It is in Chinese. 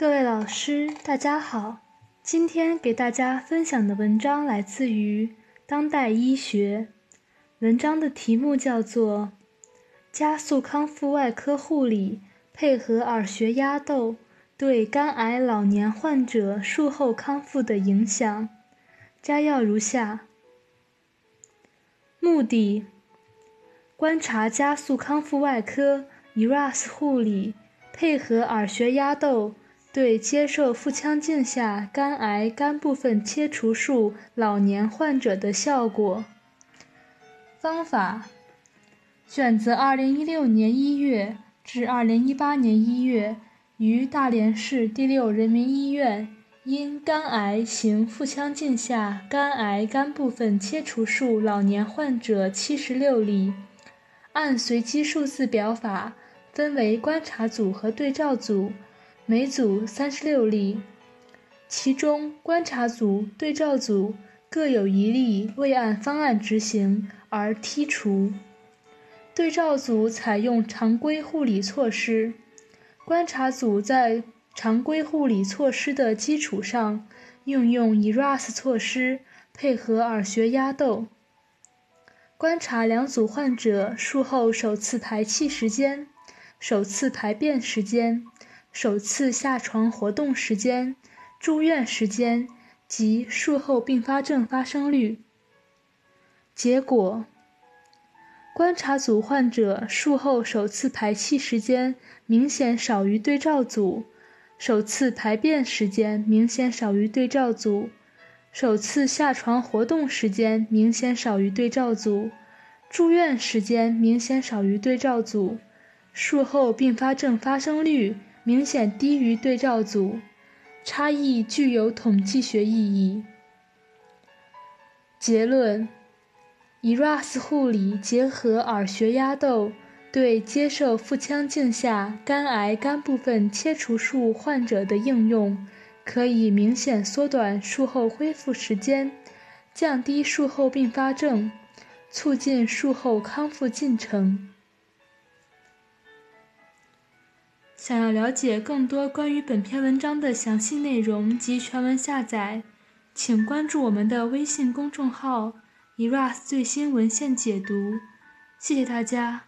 各位老师，大家好。今天给大家分享的文章来自于《当代医学》，文章的题目叫做《加速康复外科护理配合耳穴压豆对肝癌老年患者术后康复的影响》。摘要如下：目的。观察加速康复外科 ERAS 护理配合耳穴压豆对接受腹腔镜下肝癌肝部分切除术老年患者的效果。方法：选择2016年1月至2018年1月于大连市第六人民医院因肝癌行腹腔镜下肝癌肝部分切除术老年患者76例。按随机数字表法分为观察组和对照组，每组三十六例，其中观察组、对照组各有一例未按方案执行而剔除。对照组采用常规护理措施，观察组在常规护理措施的基础上，应用 ERAS 措施配合耳穴压豆。观察两组患者术后首次排气时间、首次排便时间、首次下床活动时间、住院时间及术后并发症发生率。结果，观察组患者术后首次排气时间明显少于对照组，首次排便时间明显少于对照组。首次下床活动时间明显少于对照组，住院时间明显少于对照组，术后并发症发生率明显低于对照组，差异具有统计学意义。结论：ERAS 护理结合耳穴压豆，对接受腹腔镜下肝癌肝部分切除术患者的应用。可以明显缩短术后恢复时间，降低术后并发症，促进术后康复进程。想要了解更多关于本篇文章的详细内容及全文下载，请关注我们的微信公众号 “eras 最新文献解读”。谢谢大家。